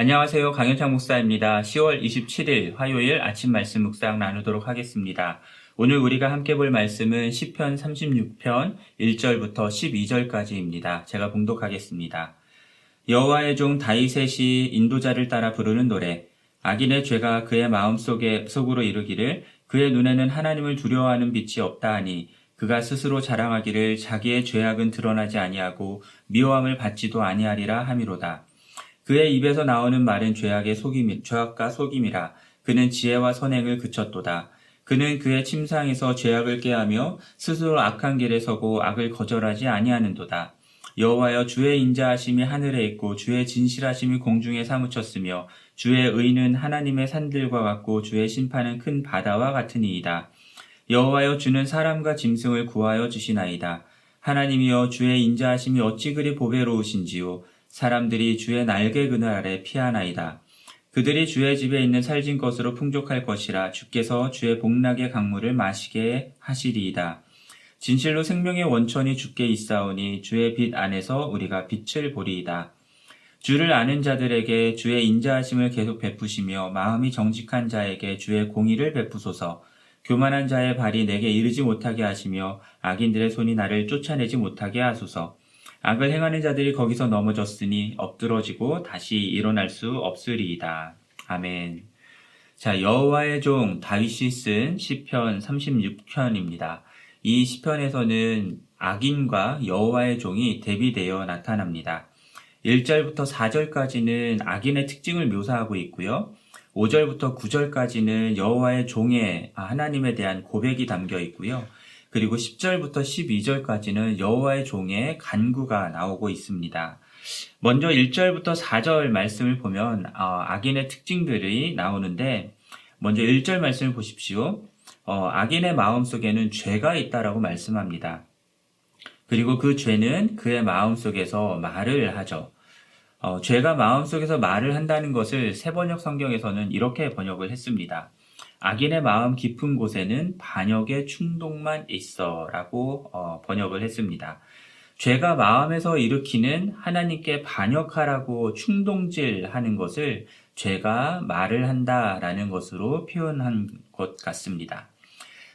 안녕하세요. 강현창 목사입니다. 10월 27일 화요일 아침 말씀 묵상 나누도록 하겠습니다. 오늘 우리가 함께 볼 말씀은 10편 36편 1절부터 12절까지입니다. 제가 봉독하겠습니다. 여호와의 종 다윗의 인도자를 따라 부르는 노래 악인의 죄가 그의 마음속에 속으로 이르기를 그의 눈에는 하나님을 두려워하는 빛이 없다 하니 그가 스스로 자랑하기를 자기의 죄악은 드러나지 아니하고 미워함을 받지도 아니하리라 함이로다. 그의 입에서 나오는 말은 죄악의 속임, 죄악과 속임이라. 그는 지혜와 선행을 그쳤도다. 그는 그의 침상에서 죄악을 깨하며 스스로 악한 길에 서고 악을 거절하지 아니하는도다. 여호와여 주의 인자하심이 하늘에 있고 주의 진실하심이 공중에 사무쳤으며 주의 의는 하나님의 산들과 같고 주의 심판은 큰 바다와 같으니이다. 여호와여 주는 사람과 짐승을 구하여 주시나이다. 하나님이여 주의 인자하심이 어찌 그리 보배로우신지요 사람들이 주의 날개 그늘 아래 피하나이다. 그들이 주의 집에 있는 살진 것으로 풍족할 것이라 주께서 주의 복락의 강물을 마시게 하시리이다. 진실로 생명의 원천이 주께 있사오니 주의 빛 안에서 우리가 빛을 보리이다. 주를 아는 자들에게 주의 인자하심을 계속 베푸시며 마음이 정직한 자에게 주의 공의를 베푸소서. 교만한 자의 발이 내게 이르지 못하게 하시며 악인들의 손이 나를 쫓아내지 못하게 하소서. 악을 행하는 자들이 거기서 넘어졌으니 엎드러지고 다시 일어날 수 없으리이다. 아멘. 자, 여호와의 종 다윗이 쓴 시편 36편입니다. 이 시편에서는 악인과 여호와의 종이 대비되어 나타납니다. 1절부터 4절까지는 악인의 특징을 묘사하고 있고요. 5절부터 9절까지는 여호와의 종의 하나님에 대한 고백이 담겨 있고요. 그리고 10절부터 12절까지는 여호와의 종의 간구가 나오고 있습니다. 먼저 1절부터 4절 말씀을 보면 어, 악인의 특징들이 나오는데 먼저 1절 말씀을 보십시오. 어, 악인의 마음속에는 죄가 있다라고 말씀합니다. 그리고 그 죄는 그의 마음속에서 말을 하죠. 어, 죄가 마음속에서 말을 한다는 것을 세번역 성경에서는 이렇게 번역을 했습니다. 악인의 마음 깊은 곳에는 반역의 충동만 있어 라고 어, 번역을 했습니다. 죄가 마음에서 일으키는 하나님께 반역하라고 충동질 하는 것을 죄가 말을 한다라는 것으로 표현한 것 같습니다.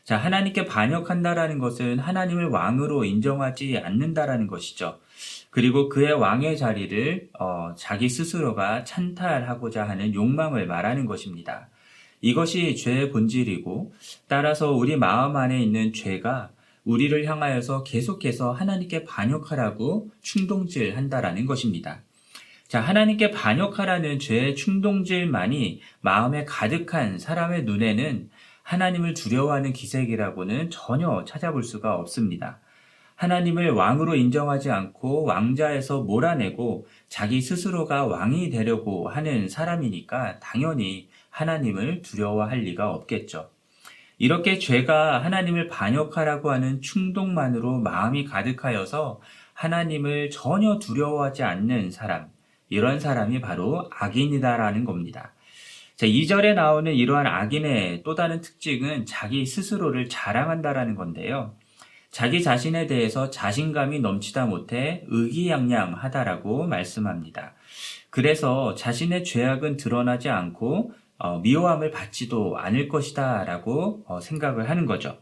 자, 하나님께 반역한다라는 것은 하나님을 왕으로 인정하지 않는다라는 것이죠. 그리고 그의 왕의 자리를 어, 자기 스스로가 찬탈하고자 하는 욕망을 말하는 것입니다. 이것이 죄의 본질이고 따라서 우리 마음 안에 있는 죄가 우리를 향하여서 계속해서 하나님께 반역하라고 충동질 한다라는 것입니다. 자, 하나님께 반역하라는 죄의 충동질만이 마음에 가득한 사람의 눈에는 하나님을 두려워하는 기색이라고는 전혀 찾아볼 수가 없습니다. 하나님을 왕으로 인정하지 않고 왕자에서 몰아내고 자기 스스로가 왕이 되려고 하는 사람이니까 당연히 하나님을 두려워할 리가 없겠죠. 이렇게 죄가 하나님을 반역하라고 하는 충동만으로 마음이 가득하여서 하나님을 전혀 두려워하지 않는 사람, 이런 사람이 바로 악인이다라는 겁니다. 자, 2절에 나오는 이러한 악인의 또 다른 특징은 자기 스스로를 자랑한다라는 건데요. 자기 자신에 대해서 자신감이 넘치다 못해 의기양양하다라고 말씀합니다. 그래서 자신의 죄악은 드러나지 않고 어, 미워함을 받지도 않을 것이다 라고 어, 생각을 하는 거죠.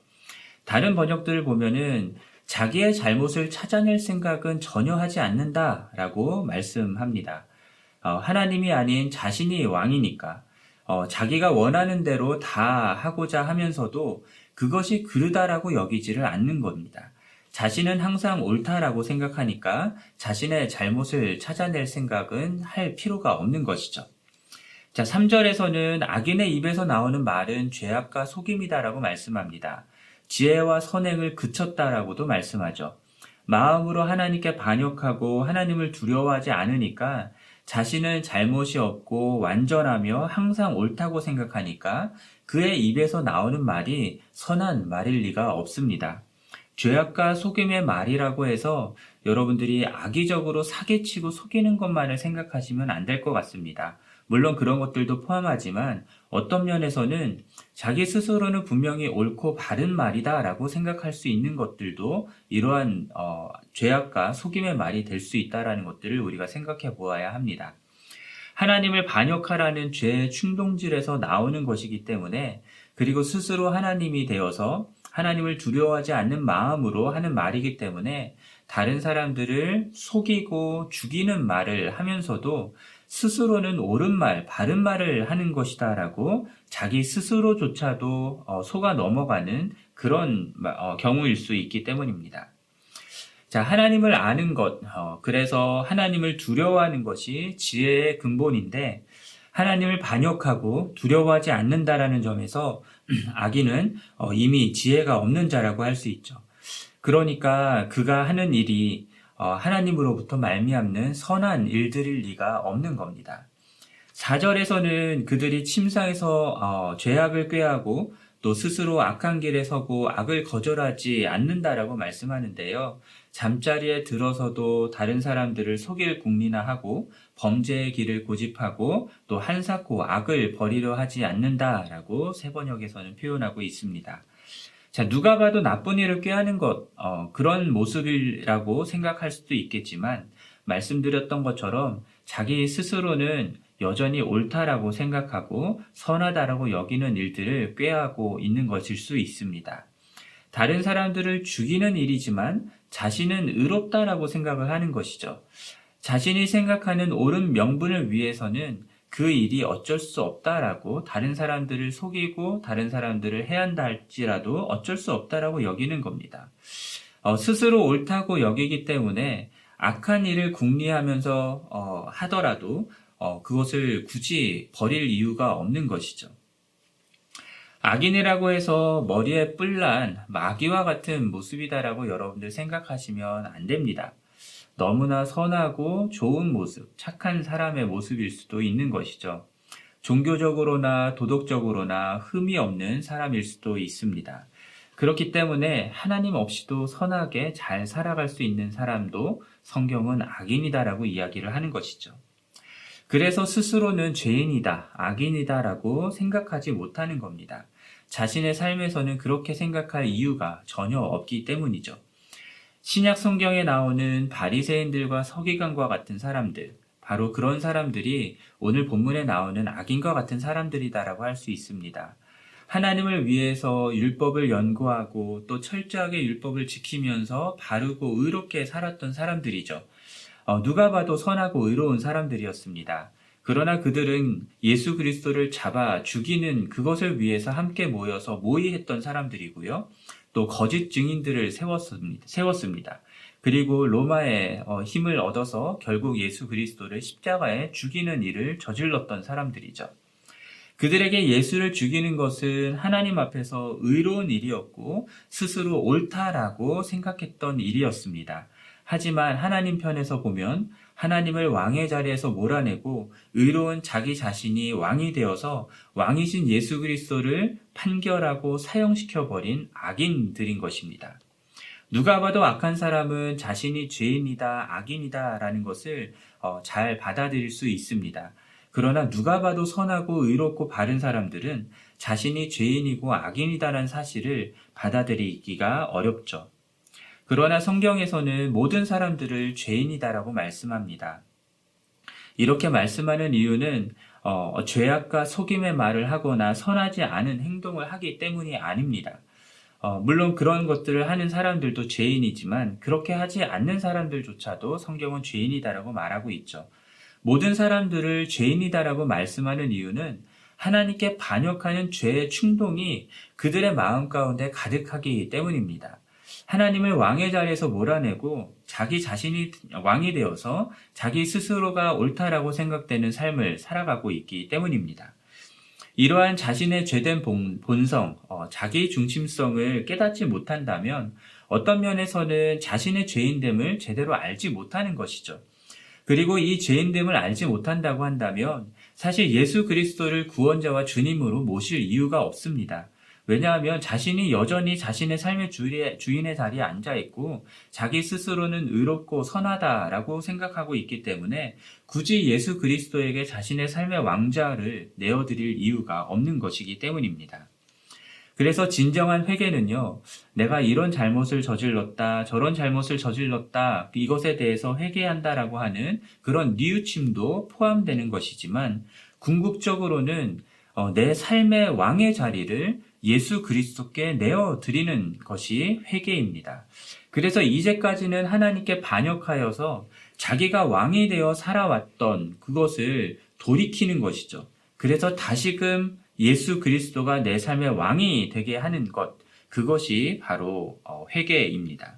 다른 번역들을 보면은 자기의 잘못을 찾아낼 생각은 전혀 하지 않는다 라고 말씀합니다. 어, 하나님이 아닌 자신이 왕이니까 어, 자기가 원하는 대로 다 하고자 하면서도 그것이 그르다라고 여기지를 않는 겁니다. 자신은 항상 옳다라고 생각하니까 자신의 잘못을 찾아낼 생각은 할 필요가 없는 것이죠. 자, 3절에서는 악인의 입에서 나오는 말은 죄악과 속임이다라고 말씀합니다. 지혜와 선행을 그쳤다라고도 말씀하죠. 마음으로 하나님께 반역하고 하나님을 두려워하지 않으니까 자신은 잘못이 없고 완전하며 항상 옳다고 생각하니까 그의 입에서 나오는 말이 선한 말일 리가 없습니다. 죄악과 속임의 말이라고 해서 여러분들이 악의적으로 사기치고 속이는 것만을 생각하시면 안 될 것 같습니다. 물론 그런 것들도 포함하지만 어떤 면에서는 자기 스스로는 분명히 옳고 바른 말이다라고 생각할 수 있는 것들도 이러한 어, 죄악과 속임의 말이 될 수 있다라는 것들을 우리가 생각해 보아야 합니다. 하나님을 반역하라는 죄의 충동질에서 나오는 것이기 때문에 그리고 스스로 하나님이 되어서 하나님을 두려워하지 않는 마음으로 하는 말이기 때문에 다른 사람들을 속이고 죽이는 말을 하면서도 스스로는 옳은 말, 바른 말을 하는 것이다 라고 자기 스스로조차도 어, 속아 넘어가는 그런 어, 경우일 수 있기 때문입니다. 자, 하나님을 아는 것, 어, 그래서 하나님을 두려워하는 것이 지혜의 근본인데, 하나님을 반역하고 두려워하지 않는다라는 점에서 아기는 이미 지혜가 없는 자라고 할 수 있죠. 그러니까 그가 하는 일이 어, 하나님으로부터 말미암는 선한 일들일 리가 없는 겁니다. 4절에서는 그들이 침상에서 어, 죄악을 꾀하고 또 스스로 악한 길에 서고 악을 거절하지 않는다라고 말씀하는데요. 잠자리에 들어서도 다른 사람들을 속일 궁리나 하고 범죄의 길을 고집하고 또 한사코 악을 버리려 하지 않는다라고 세 번역에서는 표현하고 있습니다. 자, 누가 봐도 나쁜 일을 꾀하는 것, 어, 그런 모습이라고 생각할 수도 있겠지만, 말씀드렸던 것처럼 자기 스스로는 여전히 옳다라고 생각하고 선하다라고 여기는 일들을 꾀하고 있는 것일 수 있습니다. 다른 사람들을 죽이는 일이지만 자신은 의롭다라고 생각을 하는 것이죠. 자신이 생각하는 옳은 명분을 위해서는 그 일이 어쩔 수 없다라고 다른 사람들을 속이고 다른 사람들을 해한다 할지라도 어쩔 수 없다라고 여기는 겁니다. 어, 스스로 옳다고 여기기 때문에 악한 일을 궁리하면서 어, 하더라도 어, 그것을 굳이 버릴 이유가 없는 것이죠. 악인이라고 해서 머리에 뿔난 마귀와 같은 모습이다라고 여러분들 생각하시면 안 됩니다. 너무나 선하고 좋은 모습, 착한 사람의 모습일 수도 있는 것이죠. 종교적으로나 도덕적으로나 흠이 없는 사람일 수도 있습니다. 그렇기 때문에 하나님 없이도 선하게 잘 살아갈 수 있는 사람도 성경은 악인이다라고 이야기를 하는 것이죠. 그래서 스스로는 죄인이다, 악인이다라고 생각하지 못하는 겁니다. 자신의 삶에서는 그렇게 생각할 이유가 전혀 없기 때문이죠. 신약 성경에 나오는 바리새인들과 서기관과 같은 사람들, 바로 그런 사람들이 오늘 본문에 나오는 악인과 같은 사람들이다라고 할 수 있습니다. 하나님을 위해서 율법을 연구하고 또 철저하게 율법을 지키면서 바르고 의롭게 살았던 사람들이죠. 어, 누가 봐도 선하고 의로운 사람들이었습니다. 그러나 그들은 예수 그리스도를 잡아 죽이는 그것을 위해서 함께 모여서 모의했던 사람들이고요. 또 거짓 증인들을 세웠습니다. 세웠습니다. 그리고 로마의 어, 힘을 얻어서 결국 예수 그리스도를 십자가에 죽이는 일을 저질렀던 사람들이죠. 그들에게 예수를 죽이는 것은 하나님 앞에서 의로운 일이었고 스스로 옳다라고 생각했던 일이었습니다. 하지만 하나님 편에서 보면 하나님을 왕의 자리에서 몰아내고 의로운 자기 자신이 왕이 되어서 왕이신 예수 그리스도를 판결하고 사형시켜 버린 악인들인 것입니다. 누가 봐도 악한 사람은 자신이 죄인이다, 악인이다 라는 것을 어, 잘 받아들일 수 있습니다. 그러나 누가 봐도 선하고 의롭고 바른 사람들은 자신이 죄인이고 악인이다라는 사실을 받아들이기가 어렵죠. 그러나 성경에서는 모든 사람들을 죄인이다라고 말씀합니다. 이렇게 말씀하는 이유는 어, 죄악과 속임의 말을 하거나 선하지 않은 행동을 하기 때문이 아닙니다. 어, 물론 그런 것들을 하는 사람들도 죄인이지만 그렇게 하지 않는 사람들조차도 성경은 죄인이다라고 말하고 있죠. 모든 사람들을 죄인이다라고 말씀하는 이유는 하나님께 반역하는 죄의 충동이 그들의 마음 가운데 가득하기 때문입니다. 하나님을 왕의 자리에서 몰아내고 자기 자신이 왕이 되어서 자기 스스로가 옳다라고 생각되는 삶을 살아가고 있기 때문입니다. 이러한 자신의 죄된 본성, 어, 자기 중심성을 깨닫지 못한다면 어떤 면에서는 자신의 죄인됨을 제대로 알지 못하는 것이죠. 그리고 이 죄인됨을 알지 못한다고 한다면 사실 예수 그리스도를 구원자와 주님으로 모실 이유가 없습니다. 왜냐하면 자신이 여전히 자신의 삶의 주인의 자리에 앉아 있고 자기 스스로는 의롭고 선하다라고 생각하고 있기 때문에 굳이 예수 그리스도에게 자신의 삶의 왕자를 내어드릴 이유가 없는 것이기 때문입니다. 그래서 진정한 회개는요, 내가 이런 잘못을 저질렀다, 저런 잘못을 저질렀다, 이것에 대해서 회개한다라고 하는 그런 뉘우침도 포함되는 것이지만, 궁극적으로는 어, 내 삶의 왕의 자리를 예수 그리스도께 내어 드리는 것이 회개입니다. 그래서 이제까지는 하나님께 반역하여서 자기가 왕이 되어 살아왔던 그것을 돌이키는 것이죠. 그래서 다시금 예수 그리스도가 내 삶의 왕이 되게 하는 것, 그것이 바로 어, 회개입니다.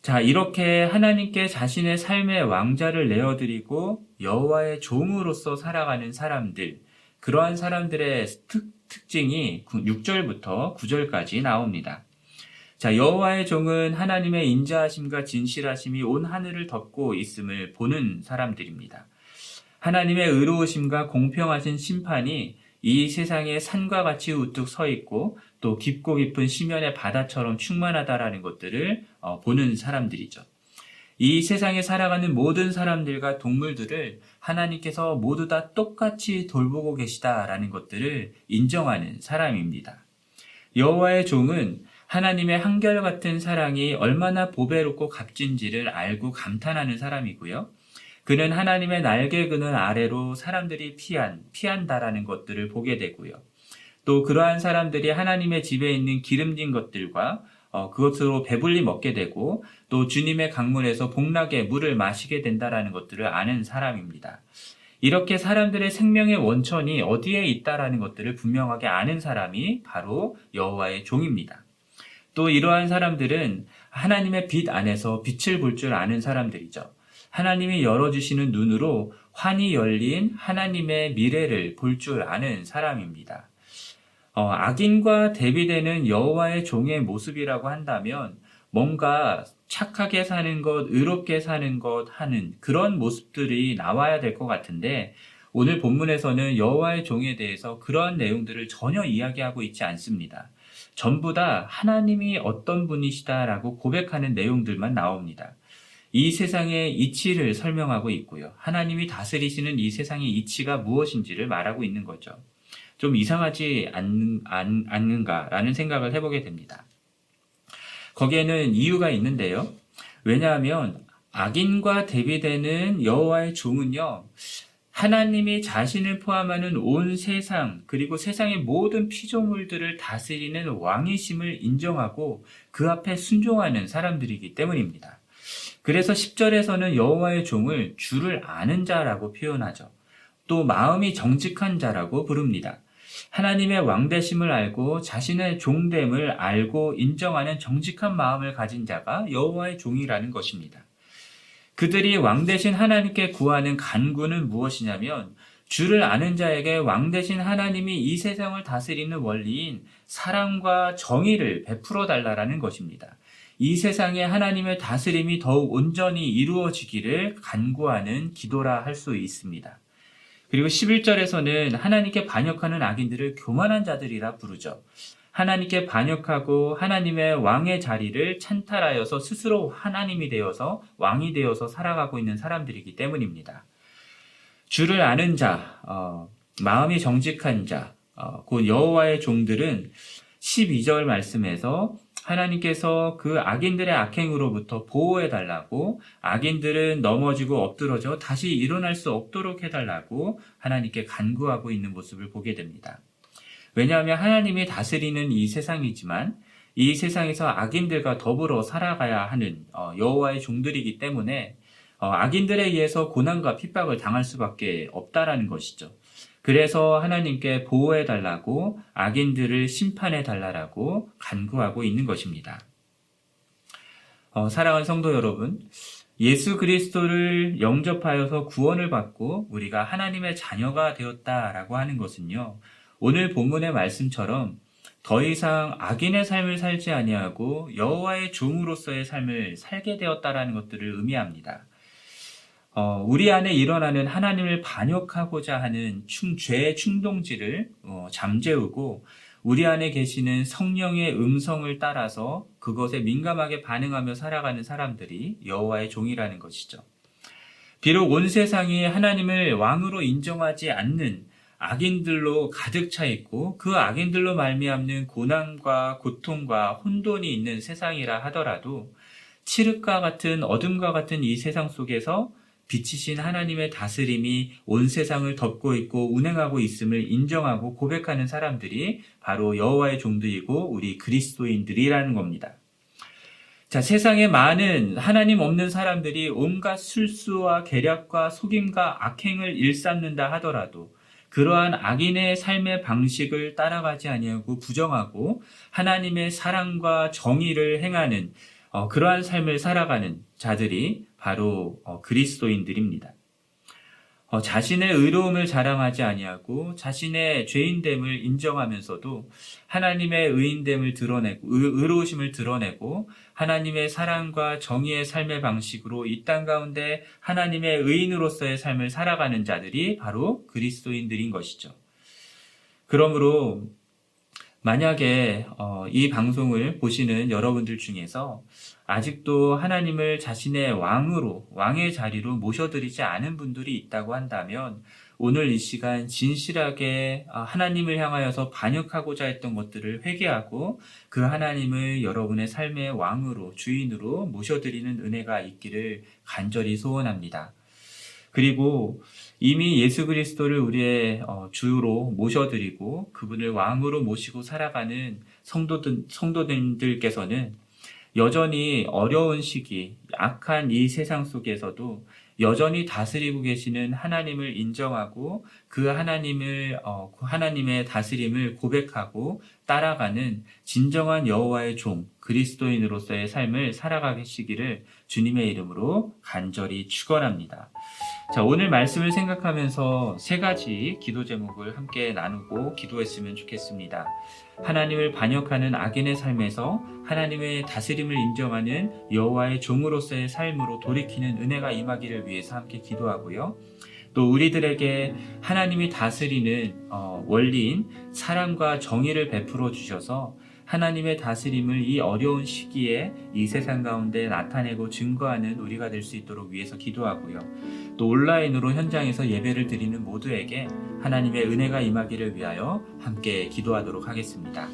자, 이렇게 하나님께 자신의 삶의 왕자를 내어드리고 여호와의 종으로서 살아가는 사람들, 그러한 사람들의 특, 특징이 6절부터 9절까지 나옵니다. 자, 여호와의 종은 하나님의 인자하심과 진실하심이 온 하늘을 덮고 있음을 보는 사람들입니다. 하나님의 의로우심과 공평하신 심판이 이 세상에 산과 같이 우뚝 서 있고 또 깊고 깊은 시면의 바다처럼 충만하다라는 것들을 어, 보는 사람들이죠. 이 세상에 살아가는 모든 사람들과 동물들을 하나님께서 모두 다 똑같이 돌보고 계시다라는 것들을 인정하는 사람입니다. 여호와의 종은 하나님의 한결같은 사랑이 얼마나 보배롭고 값진지를 알고 감탄하는 사람이고요. 그는 하나님의 날개 그늘 아래로 사람들이 피한, 피한다라는 것들을 보게 되고요. 또 그러한 사람들이 하나님의 집에 있는 기름진 것들과 어, 그것으로 배불리 먹게 되고 또 주님의 강물에서 복락의 물을 마시게 된다라는 것들을 아는 사람입니다. 이렇게 사람들의 생명의 원천이 어디에 있다라는 것들을 분명하게 아는 사람이 바로 여호와의 종입니다. 또 이러한 사람들은 하나님의 빛 안에서 빛을 볼 줄 아는 사람들이죠. 하나님이 열어주시는 눈으로 환히 열린 하나님의 미래를 볼 줄 아는 사람입니다. 어, 악인과 대비되는 여호와의 종의 모습이라고 한다면 뭔가 착하게 사는 것, 의롭게 사는 것 하는 그런 모습들이 나와야 될 것 같은데 오늘 본문에서는 여호와의 종에 대해서 그러한 내용들을 전혀 이야기하고 있지 않습니다. 전부 다 하나님이 어떤 분이시다라고 고백하는 내용들만 나옵니다. 이 세상의 이치를 설명하고 있고요. 하나님이 다스리시는 이 세상의 이치가 무엇인지를 말하고 있는 거죠. 좀 이상하지 않, 않, 않는가라는 생각을 해보게 됩니다. 거기에는 이유가 있는데요. 왜냐하면 악인과 대비되는 여호와의 종은요. 하나님이 자신을 포함하는 온 세상 그리고 세상의 모든 피조물들을 다스리는 왕이심을 인정하고 그 앞에 순종하는 사람들이기 때문입니다. 그래서 10절에서는 여호와의 종을 주를 아는 자라고 표현하죠. 또 마음이 정직한 자라고 부릅니다. 하나님의 왕대심을 알고 자신의 종됨을 알고 인정하는 정직한 마음을 가진 자가 여호와의 종이라는 것입니다. 그들이 왕대신 하나님께 구하는 간구는 무엇이냐면 주를 아는 자에게 왕대신 하나님이 이 세상을 다스리는 원리인 사랑과 정의를 베풀어 달라라는 것입니다. 이 세상에 하나님의 다스림이 더욱 온전히 이루어지기를 간구하는 기도라 할 수 있습니다. 그리고 11절에서는 하나님께 반역하는 악인들을 교만한 자들이라 부르죠. 하나님께 반역하고 하나님의 왕의 자리를 찬탈하여서 스스로 하나님이 되어서 왕이 되어서 살아가고 있는 사람들이기 때문입니다. 주를 아는 자, 어, 마음이 정직한 자, 어, 곧 여호와의 종들은 12절 말씀에서 하나님께서 그 악인들의 악행으로부터 보호해 달라고 악인들은 넘어지고 엎드러져 다시 일어날 수 없도록 해 달라고 하나님께 간구하고 있는 모습을 보게 됩니다. 왜냐하면 하나님이 다스리는 이 세상이지만 이 세상에서 악인들과 더불어 살아가야 하는 어, 여호와의 종들이기 때문에 어, 악인들에 의해서 고난과 핍박을 당할 수밖에 없다라는 것이죠. 그래서 하나님께 보호해 달라고 악인들을 심판해 달라고 간구하고 있는 것입니다. 어, 사랑하는 성도 여러분, 예수 그리스도를 영접하여서 구원을 받고 우리가 하나님의 자녀가 되었다라고 하는 것은요. 오늘 본문의 말씀처럼 더 이상 악인의 삶을 살지 아니하고 여호와의 종으로서의 삶을 살게 되었다라는 것들을 의미합니다. 어, 우리 안에 일어나는 하나님을 반역하고자 하는 충, 죄의 충동지를 어, 잠재우고 우리 안에 계시는 성령의 음성을 따라서 그것에 민감하게 반응하며 살아가는 사람들이 여호와의 종이라는 것이죠. 비록 온 세상이 하나님을 왕으로 인정하지 않는 악인들로 가득 차 있고 그 악인들로 말미암는 고난과 고통과 혼돈이 있는 세상이라 하더라도 칠흑과 같은 어둠과 같은 이 세상 속에서 빛이신 하나님의 다스림이 온 세상을 덮고 있고 운행하고 있음을 인정하고 고백하는 사람들이 바로 여호와의 종들이고 우리 그리스도인들이라는 겁니다. 자, 세상에 많은 하나님 없는 사람들이 온갖 술수와 계략과 속임과 악행을 일삼는다 하더라도 그러한 악인의 삶의 방식을 따라가지 아니하고 부정하고 하나님의 사랑과 정의를 행하는 어, 그러한 삶을 살아가는 자들이 바로 어, 그리스도인들입니다. 어, 자신의 의로움을 자랑하지 아니하고 자신의 죄인됨을 인정하면서도 하나님의 의인됨을 드러내고 의, 로우심을 드러내고 하나님의 사랑과 정의의 삶의 방식으로 이 땅 가운데 하나님의 의인으로서의 삶을 살아가는 자들이 바로 그리스도인들인 것이죠. 그러므로 만약에 어, 이 방송을 보시는 여러분들 중에서 아직도 하나님을 자신의 왕으로, 왕의 자리로 모셔드리지 않은 분들이 있다고 한다면 오늘 이 시간 진실하게 아, 하나님을 향하여서 반역하고자 했던 것들을 회개하고 그 하나님을 여러분의 삶의 왕으로, 주인으로 모셔드리는 은혜가 있기를 간절히 소원합니다. 그리고 이미 예수 그리스도를 우리의 어, 주로 모셔드리고 그분을 왕으로 모시고 살아가는 성도들, 성도들께서는 여전히 어려운 시기, 악한 이 세상 속에서도 여전히 다스리고 계시는 하나님을 인정하고 그 하나님을 어, 그 하나님의 다스림을 고백하고 따라가는 진정한 여호와의 종 그리스도인으로서의 삶을 살아가시기를 주님의 이름으로 간절히 축원합니다. 자, 오늘 말씀을 생각하면서 세 가지 기도 제목을 함께 나누고 기도했으면 좋겠습니다. 하나님을 반역하는 악인의 삶에서 하나님의 다스림을 인정하는 여호와의 종으로서의 삶으로 돌이키는 은혜가 임하기를 위해서 함께 기도하고요. 또 우리들에게 하나님이 다스리는 어, 원리인 사랑과 정의를 베풀어 주셔서 하나님의 다스림을 이 어려운 시기에 이 세상 가운데 나타내고 증거하는 우리가 될 수 있도록 위해서 기도하고요. 또 온라인으로 현장에서 예배를 드리는 모두에게 하나님의 은혜가 임하기를 위하여 함께 기도하도록 하겠습니다.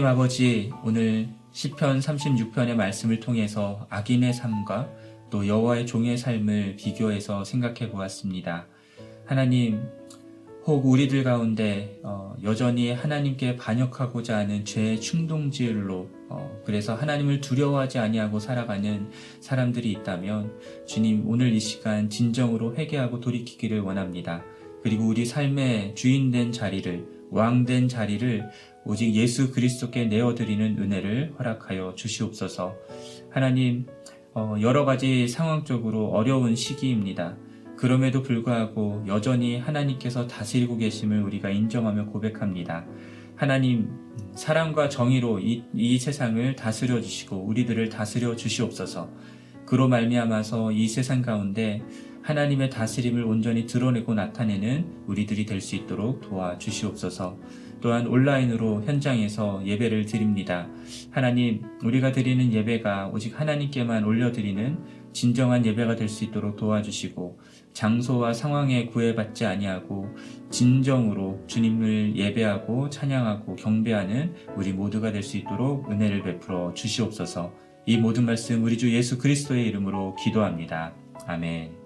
하나님 아버지 오늘 시편 36편의 말씀을 통해서 악인의 삶과 또 여호와의 종의 삶을 비교해서 생각해 보았습니다. 하나님 혹 우리들 가운데 어, 여전히 하나님께 반역하고자 하는 죄의 충동질로 어, 그래서 하나님을 두려워하지 아니하고 살아가는 사람들이 있다면 주님 오늘 이 시간 진정으로 회개하고 돌이키기를 원합니다. 그리고 우리 삶의 주인된 자리를 왕된 자리를 오직 예수 그리스도께 내어드리는 은혜를 허락하여 주시옵소서. 하나님, 어, 여러 가지 상황적으로 어려운 시기입니다. 그럼에도 불구하고 여전히 하나님께서 다스리고 계심을 우리가 인정하며 고백합니다. 하나님, 사랑과 정의로 이, 이 세상을 다스려 주시고 우리들을 다스려 주시옵소서. 그로 말미암아서 이 세상 가운데 하나님의 다스림을 온전히 드러내고 나타내는 우리들이 될 수 있도록 도와주시옵소서. 또한 온라인으로 현장에서 예배를 드립니다. 하나님, 우리가 드리는 예배가 오직 하나님께만 올려드리는 진정한 예배가 될 수 있도록 도와주시고 장소와 상황에 구애받지 아니하고 진정으로 주님을 예배하고 찬양하고 경배하는 우리 모두가 될 수 있도록 은혜를 베풀어 주시옵소서. 이 모든 말씀 우리 주 예수 그리스도의 이름으로 기도합니다. 아멘.